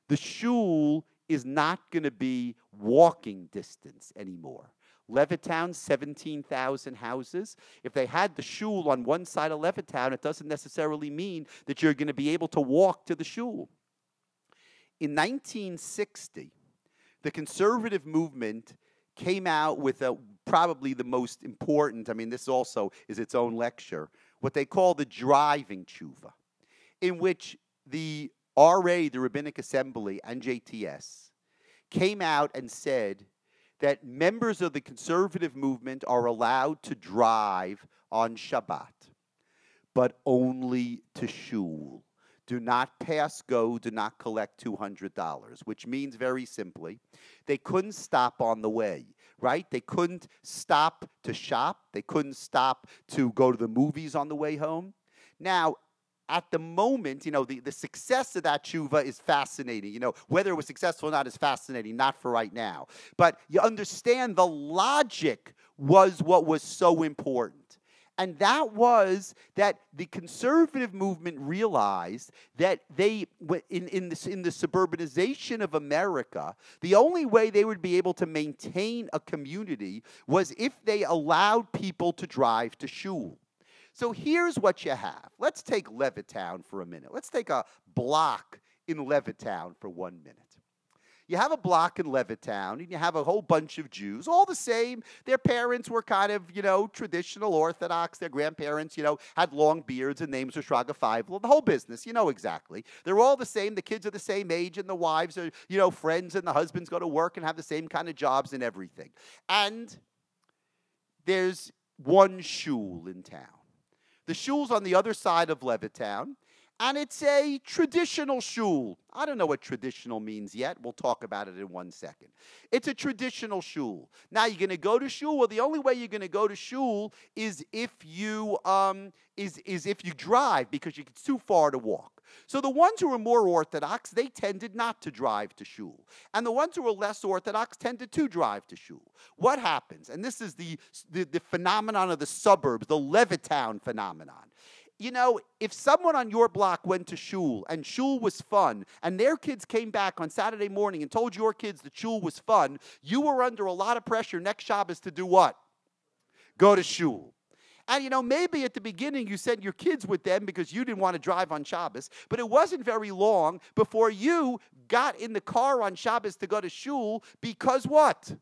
the shul is not going to be walking distance anymore. Levittown, 17,000 houses. If they had the shul on one side of Levittown, it doesn't necessarily mean that you're going to be able to walk to the shul. In 1960, the conservative movement came out with a, probably the most important, I mean, this also is its own lecture, what they call the driving tshuva, in which the RA, the Rabbinic Assembly, and JTS came out and said that members of the conservative movement are allowed to drive on Shabbat, but only to shul. Do not pass go, do not collect $200, which means very simply, they couldn't stop on the way, right? They couldn't stop to shop, they couldn't stop to go to the movies on the way home. Now, at the moment, you know, the, the success of that tshuva is fascinating. You know, whether it was successful or not is fascinating, not for right now. But you understand the logic was what was so important. And that was that the conservative movement realized that they, in, in, this, in the suburbanization of America, the only way they would be able to maintain a community was if they allowed people to drive to shul. So here's what you have. Let's take Levittown for a minute. Let's take a block in Levittown for one minute. You have a block in Levittown, and you have a whole bunch of Jews, all the same. Their parents were kind of, you know, traditional Orthodox. Their grandparents, you know, had long beards and names were Shraga Feivel, the whole business, you know exactly. They're all the same. The kids are the same age, and the wives are, you know, friends, and the husbands go to work and have the same kind of jobs and everything. And there's one shul in town. The shul's on the other side of Levittown and it's a traditional shul. I don't know what traditional means yet. We'll talk about it in one second. It's a traditional shul. Now you're going to go to shul. Well, the only way you're going to go to shul is if you um, is is if you drive because it's too far to walk. So the ones who are more orthodox, they tended not to drive to shul, and the ones who are less orthodox tended to drive to shul. What happens? And this is the the, the phenomenon of the suburbs, the Levittown phenomenon you know, if someone on your block went to shul and shul was fun, and their kids came back on Saturday morning and told your kids that shul was fun, you were under a lot of pressure next Shabbos to do what? Go to shul. And you know, maybe at the beginning you sent your kids with them because you didn't want to drive on Shabbos, but it wasn't very long before you got in the car on Shabbos to go to shul because what?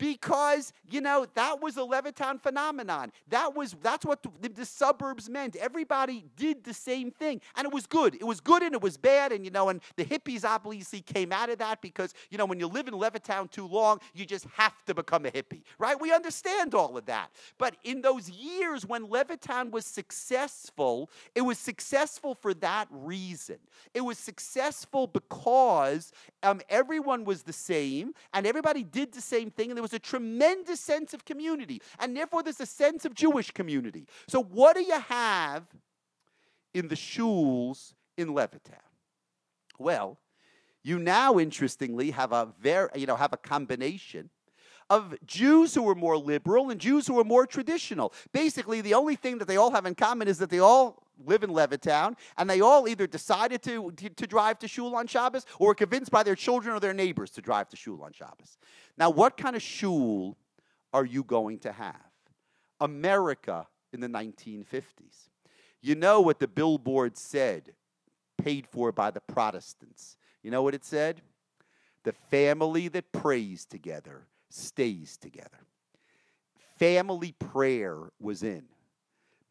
Because you know that was a Levittown phenomenon. That was that's what the, the, suburbs meant. Everybody did the same thing, and it was good. It was good and it was bad, and you know, and the hippies obviously came out of that because you know when you live in Levittown too long, you just have to become a hippie, right? We understand all of that, but in those years when Levittown was successful, it was successful for that reason. It was successful because um, everyone was the same and everybody did the same thing, and there was was a tremendous sense of community, and therefore there's a sense of Jewish community. So, what do you have in the shuls in Levittown? Well, you now interestingly have a very, you know, have a combination of Jews who are more liberal and Jews who are more traditional. Basically, the only thing that they all have in common is that they all live in Levittown, and they all either decided to, to, to, drive to shul on Shabbos or were convinced by their children or their neighbors to drive to shul on Shabbos. Now, what kind of shul are you going to have? America in the 1950s. You know what the billboard said, paid for by the Protestants. You know what it said? The family that prays together stays together family prayer was in,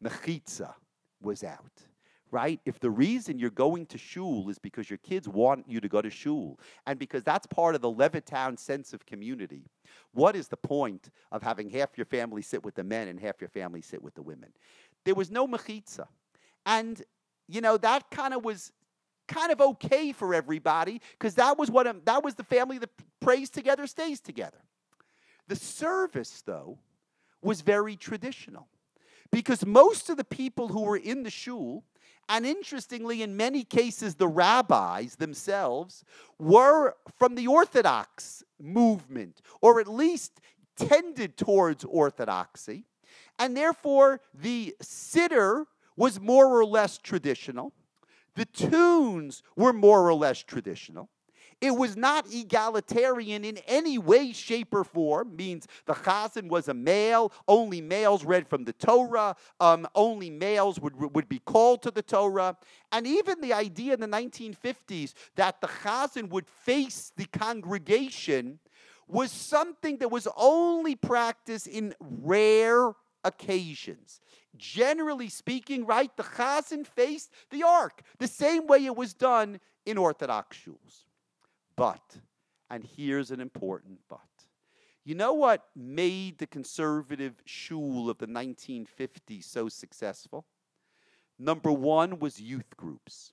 mechitza was out right? If the reason you're going to shul is because your kids want you to go to shul, and because that's part of the Levittown sense of community, what is the point of having half your family sit with the men and half your family sit with the women? There was no mechitza. And, you know, that kind of was kind of okay for everybody because that was what um, that was the family that prays together stays together. The service, though, was very traditional because most of the people who were in the shul, and interestingly, in many cases, the rabbis themselves were from the Orthodox movement, or at least tended towards orthodoxy, and therefore the siddur was more or less traditional. The tunes were more or less traditional. It was not egalitarian in any way, shape, or form. Means the chazan was a male. Only males read from the Torah. Um, only males would, would be called to the Torah. And even the idea in the 1950s that the chazan would face the congregation was something that was only practiced in rare occasions. Generally speaking, right, the chazan faced the ark the same way it was done in Orthodox shuls. But, and here's an important but. You know what made the conservative shul of the 1950s so successful? Number one was youth groups.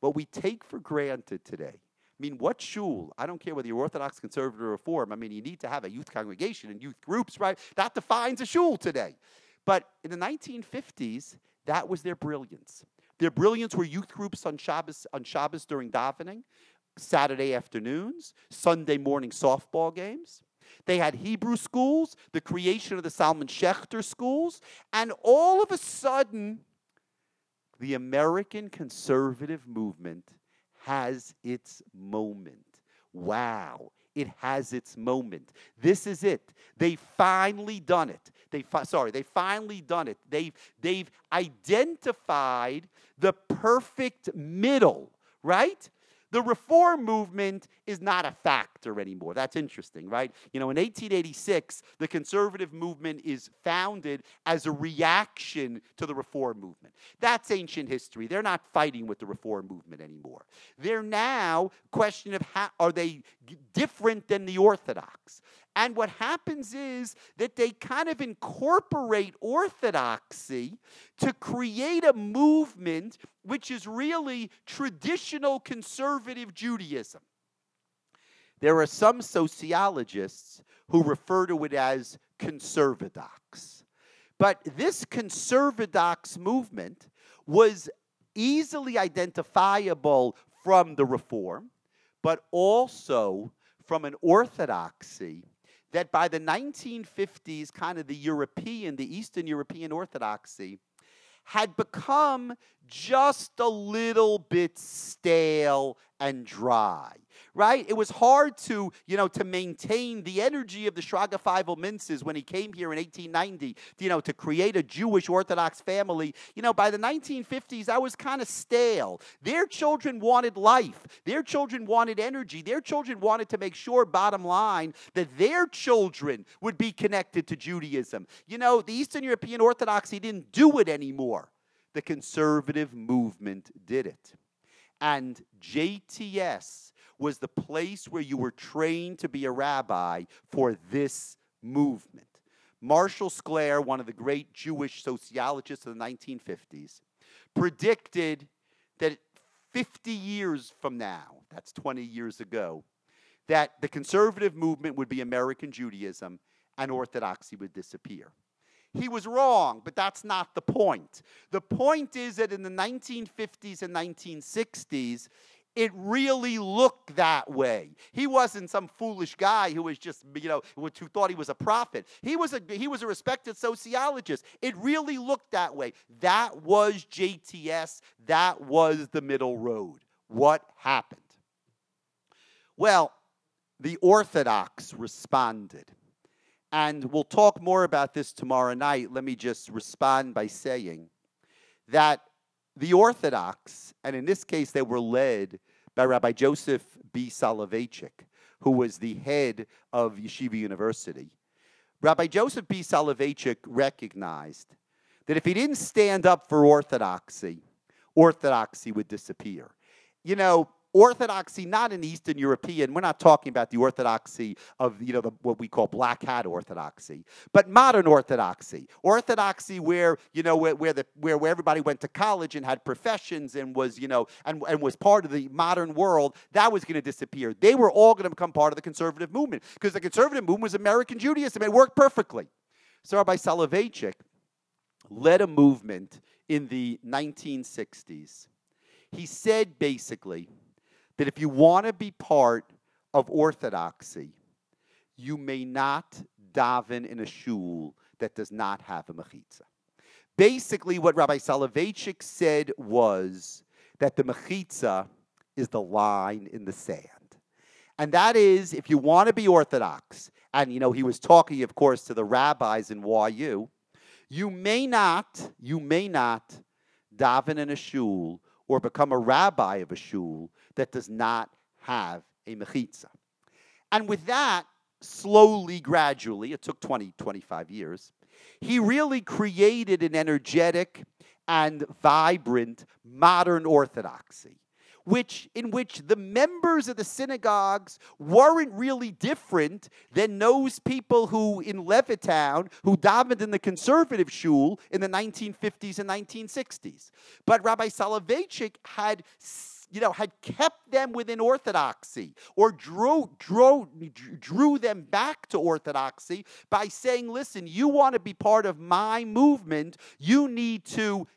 What we take for granted today. I mean, what shul? I don't care whether you're Orthodox, Conservative, or Reform. I mean, you need to have a youth congregation and youth groups, right? That defines a shul today. But in the 1950s, that was their brilliance. Their brilliance were youth groups on Shabbos, on Shabbos during davening. Saturday afternoons, Sunday morning softball games. They had Hebrew schools, the creation of the Solomon Schechter schools, and all of a sudden, the American conservative movement has its moment. Wow, it has its moment. This is it. They finally done it. They fi- sorry, they finally done it. They've they've identified the perfect middle, right? The reform movement is not a factor anymore. That's interesting, right? You know, in 1886, the conservative movement is founded as a reaction to the reform movement. That's ancient history. They're not fighting with the reform movement anymore. They're now question of how are they different than the Orthodox? And what happens is that they kind of incorporate orthodoxy to create a movement which is really traditional conservative Judaism. There are some sociologists who refer to it as conservadox. But this conservadox movement was easily identifiable from the reform, but also from an orthodoxy that by the 1950s, kind of the European, the Eastern European Orthodoxy, had become just a little bit stale and dry right? It was hard to, you know, to maintain the energy of the Shraga Feivel Mintzes when he came here in 1890, you know, to create a Jewish Orthodox family. You know, by the 1950s, I was kind of stale. Their children wanted life. Their children wanted energy. Their children wanted to make sure, bottom line, that their children would be connected to Judaism. You know, the Eastern European Orthodoxy didn't do it anymore. The conservative movement did it. And JTS was the place where you were trained to be a rabbi for this movement. Marshall Sklare, one of the great Jewish sociologists of the 1950s, predicted that 50 years from now, that's 20 years ago, that the conservative movement would be American Judaism and Orthodoxy would disappear. He was wrong, but that's not the point. The point is that in the 1950s and 1960s, it really looked that way. He wasn't some foolish guy who was just, you know, who thought he was a prophet. He was a, he was a respected sociologist. It really looked that way. That was JTS. That was the middle road. What happened? Well, the Orthodox responded. And we'll talk more about this tomorrow night. Let me just respond by saying that the Orthodox, and in this case, they were led by Rabbi Joseph B. Soloveitchik, who was the head of Yeshiva University. Rabbi Joseph B. Soloveitchik recognized that if he didn't stand up for orthodoxy, orthodoxy would disappear. You know, orthodoxy not in Eastern European. We're not talking about the orthodoxy of you know the, what we call black hat orthodoxy, but modern orthodoxy, orthodoxy where you know where, where the where, where everybody went to college and had professions and was you know and, and was part of the modern world. That was going to disappear. They were all going to become part of the conservative movement because the conservative movement was American Judaism. It worked perfectly. So Rabbi Soloveitchik led a movement in the 1960s. He said basically that if you want to be part of orthodoxy, you may not daven in a shul that does not have a mechitza. Basically, what Rabbi Soloveitchik said was that the mechitza is the line in the sand. And that is, if you want to be orthodox, and you know, he was talking, of course, to the rabbis in YU, you may not, you may not daven in a shul or become a rabbi of a shul that does not have a mechitza. And with that, slowly, gradually, it took 20, 25 years, he really created an energetic and vibrant modern orthodoxy which in which the members of the synagogues weren't really different than those people who in Levittown who davened in the conservative shul in the 1950s and 1960s. But Rabbi Soloveitchik had you know, had kept them within orthodoxy or drew, drew, drew them back to orthodoxy by saying, listen, you want to be part of my movement, you need to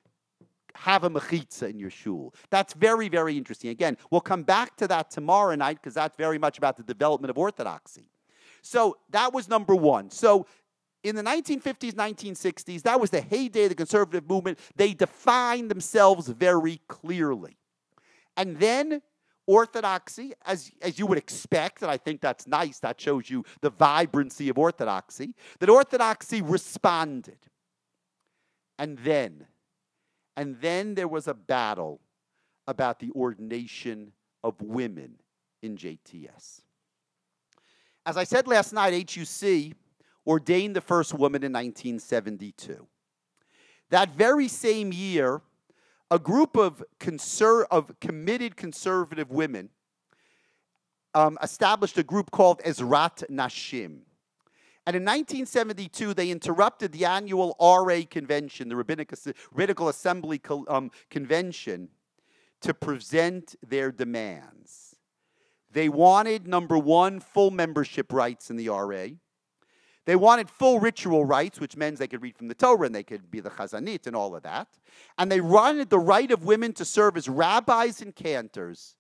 have a mechitza in your shul. That's very, very interesting. Again, we'll come back to that tomorrow night because that's very much about the development of orthodoxy. So that was number one. So in the 1950s, 1960s, that was the heyday of the conservative movement. They defined themselves very clearly. And then orthodoxy, as, as you would expect, and I think that's nice, that shows you the vibrancy of orthodoxy, that orthodoxy responded. And then and then there was a battle about the ordination of women in JTS. As I said last night, HUC ordained the first woman in 1972. That very same year, a group of, conser- of committed conservative women um, established a group called Ezrat Nashim. And in 1972, they interrupted the annual RA convention, the Rabbinical Assembly um, Convention, to present their demands. They wanted, number one, full membership rights in the RA. They wanted full ritual rights, which means they could read from the Torah and they could be the chazanit and all of that. And they wanted the right of women to serve as rabbis and cantors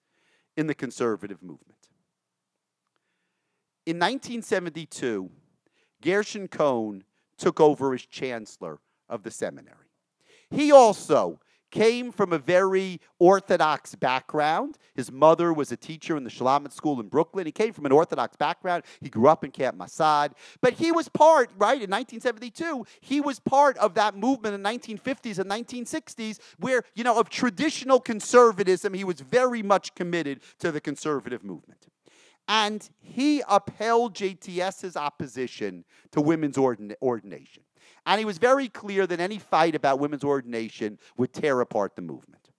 in the conservative movement. In 1972, Gershon Cohen took over as chancellor of the seminary. He also came from a very orthodox background. His mother was a teacher in the Shulamit School in Brooklyn. He came from an orthodox background. He grew up in Camp Masad. But he was part, right, in 1972, he was part of that movement in the 1950s and 1960s where, you know, of traditional conservatism, he was very much committed to the conservative movement. And he upheld JTS's opposition to women's ordination. And he was very clear that any fight about women's ordination would tear apart the movement.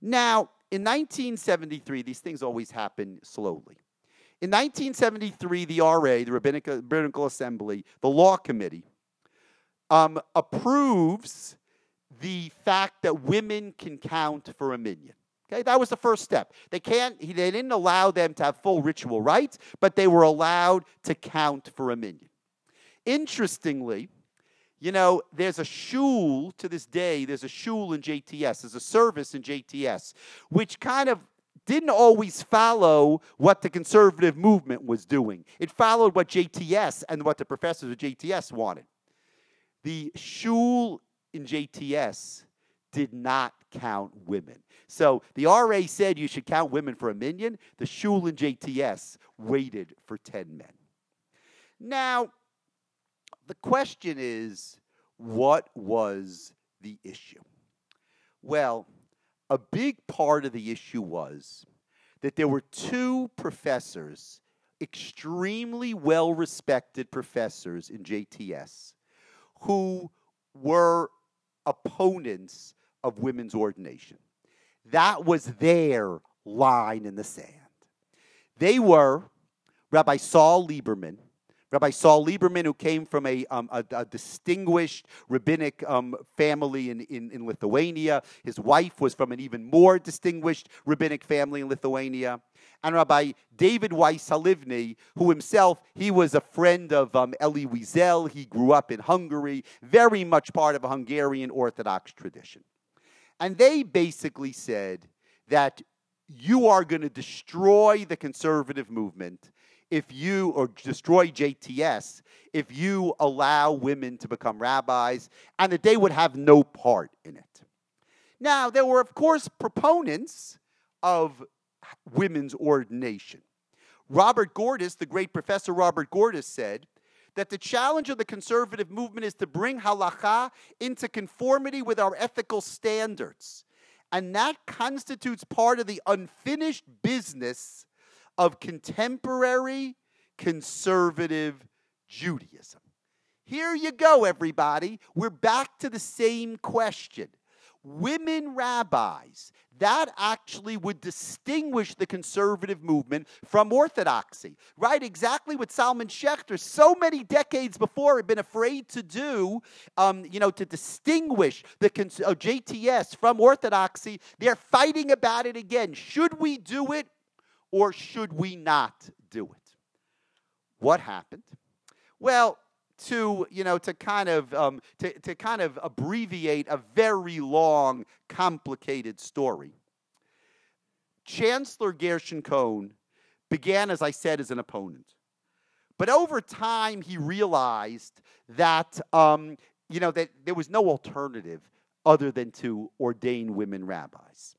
Now, in 1973, these things always happen slowly. In 1973, the RA, the Rabbinical, Assembly, the Law Committee, um, approves the fact that women can count for a minyan. Okay, that was the first step. They can't, they didn't allow them to have full ritual rights, but they were allowed to count for a minyan. Interestingly, you know, there's a shul to this day, there's a shul in JTS, there's a service in JTS, which kind of didn't always follow what the conservative movement was doing. It followed what JTS and what the professors of JTS wanted. The shul in JTS did not count women. So the RA said you should count women for a minyan. The shul and JTS waited for 10 men. Now, the question is what was the issue? Well, a big part of the issue was that there were two professors extremely well respected professors in JTS who were opponents of women's ordination. That was their line in the sand. They were Rabbi Saul Lieberman, Rabbi Saul Lieberman, who came from a, um, a, a distinguished rabbinic um, family in, in, in, Lithuania. His wife was from an even more distinguished rabbinic family in Lithuania. And Rabbi David Weiss Halivni, who himself, he was a friend of um, Elie Wiesel. He grew up in Hungary, very much part of a Hungarian Orthodox tradition. And they basically said that you are going to destroy the conservative movement if you, or destroy JTS, if you allow women to become rabbis, and that they would have no part in it. Now, there were, of course, proponents of women's ordination. Robert Gordis, the great professor Robert Gordis, said that the challenge of the conservative movement is to bring halacha into conformity with our ethical standards. And that constitutes part of the unfinished business of contemporary conservative Judaism. Here you go, everybody. We're back to the same question. Women rabbis, that actually would distinguish the conservative movement from orthodoxy, right? Exactly what Solomon Schechter, so many decades before, had been afraid to do, um, you know, to distinguish the cons- uh, JTS from orthodoxy. They're fighting about it again. Should we do it or should we not do it? What happened? Well, to you know to kind of um, to, to kind of abbreviate a very long complicated story. Chancellor gershon cohn began as i said as an opponent. But over time he realized that um, you know that there was no alternative other than to ordain women rabbis.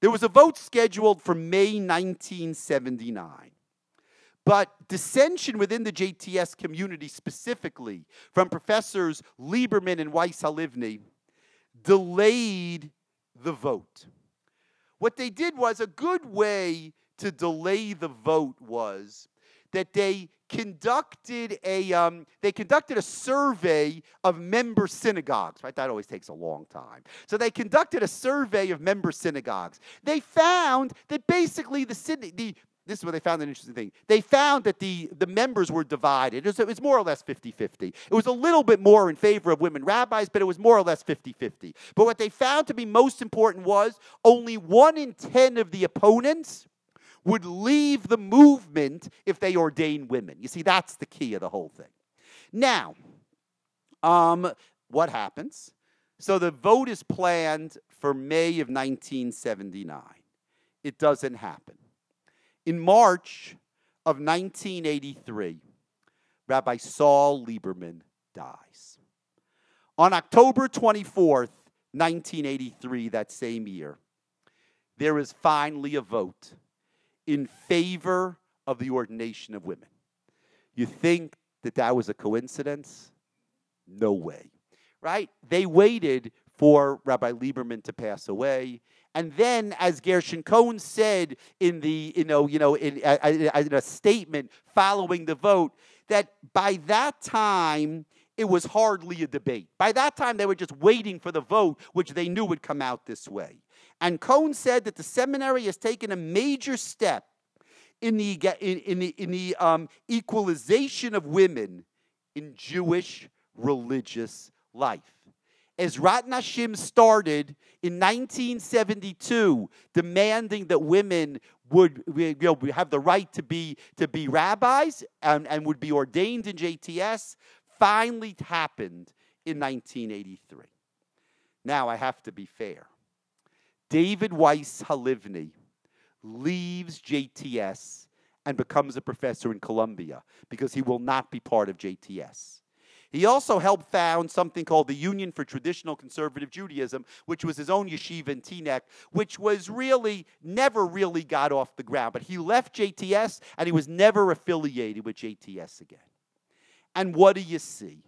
There was a vote scheduled for May 1979. But dissension within the JTS community, specifically from professors Lieberman and Weiss Halivni, delayed the vote. What they did was a good way to delay the vote was that they conducted a um, they conducted a survey of member synagogues right? That always takes a long time. So they conducted a survey of member synagogues. They found that basically the the this is where they found an interesting thing. They found that the, the members were divided. It was, it was more or less 50 50. It was a little bit more in favor of women rabbis, but it was more or less 50 50. But what they found to be most important was only one in 10 of the opponents would leave the movement if they ordain women. You see, that's the key of the whole thing. Now, um, what happens? So the vote is planned for May of 1979. It doesn't happen. In March of 1983, Rabbi Saul Lieberman dies. On October 24th, 1983, that same year, there is finally a vote in favor of the ordination of women. You think that that was a coincidence? No way. Right? They waited for Rabbi Lieberman to pass away. And then, as Gershon Cohn said in the, you know, you know, in, in a statement following the vote, that by that time it was hardly a debate. By that time, they were just waiting for the vote, which they knew would come out this way. And Cohn said that the seminary has taken a major step in the, in, in the, in the um, equalization of women in Jewish religious life. Ezrat Nashim started in 1972, demanding that women would you know, have the right to be, to be rabbis and, and would be ordained in JTS, finally happened in 1983. Now, I have to be fair. David Weiss Halivni leaves JTS and becomes a professor in Columbia because he will not be part of JTS. He also helped found something called the Union for Traditional Conservative Judaism, which was his own yeshiva in Teaneck, which was really never really got off the ground. But he left JTS and he was never affiliated with JTS again. And what do you see?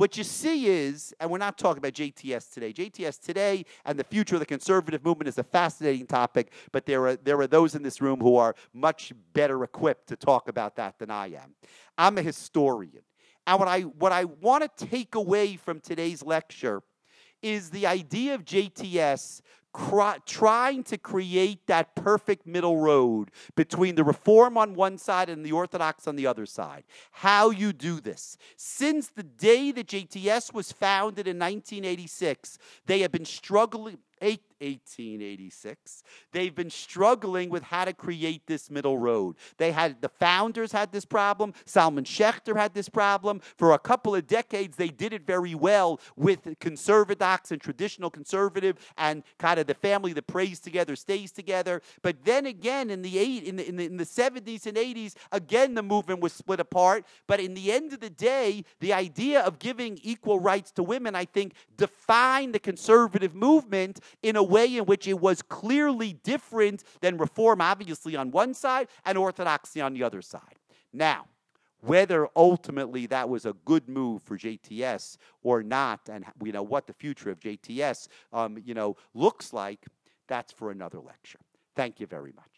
what you see is, and we're not talking about JTS today. JTS today and the future of the conservative movement is a fascinating topic, but there are, there are those in this room who are much better equipped to talk about that than I am. I'm a historian. And what I, what I want to take away from today's lecture is the idea of JTS trying to create that perfect middle road between the reform on one side and the orthodox on the other side. How you do this. Since the day that JTS was founded in 1986, they have been struggling 1886. They've been struggling with how to create this middle road. They had the founders had this problem. Solomon Schechter had this problem. For a couple of decades, they did it very well with conservadox and traditional conservative and kind of the family that prays together stays together. But then again, in the eight in the, in the, in the 70s and 80s, again the movement was split apart. But in the end of the day, the idea of giving equal rights to women, I think, defined the conservative movement in a way in which it was clearly different than reform, obviously, on one side and orthodoxy on the other side. Now, whether ultimately that was a good move for JTS or not, and you know what the future of JTS um, you know looks like, that's for another lecture. Thank you very much.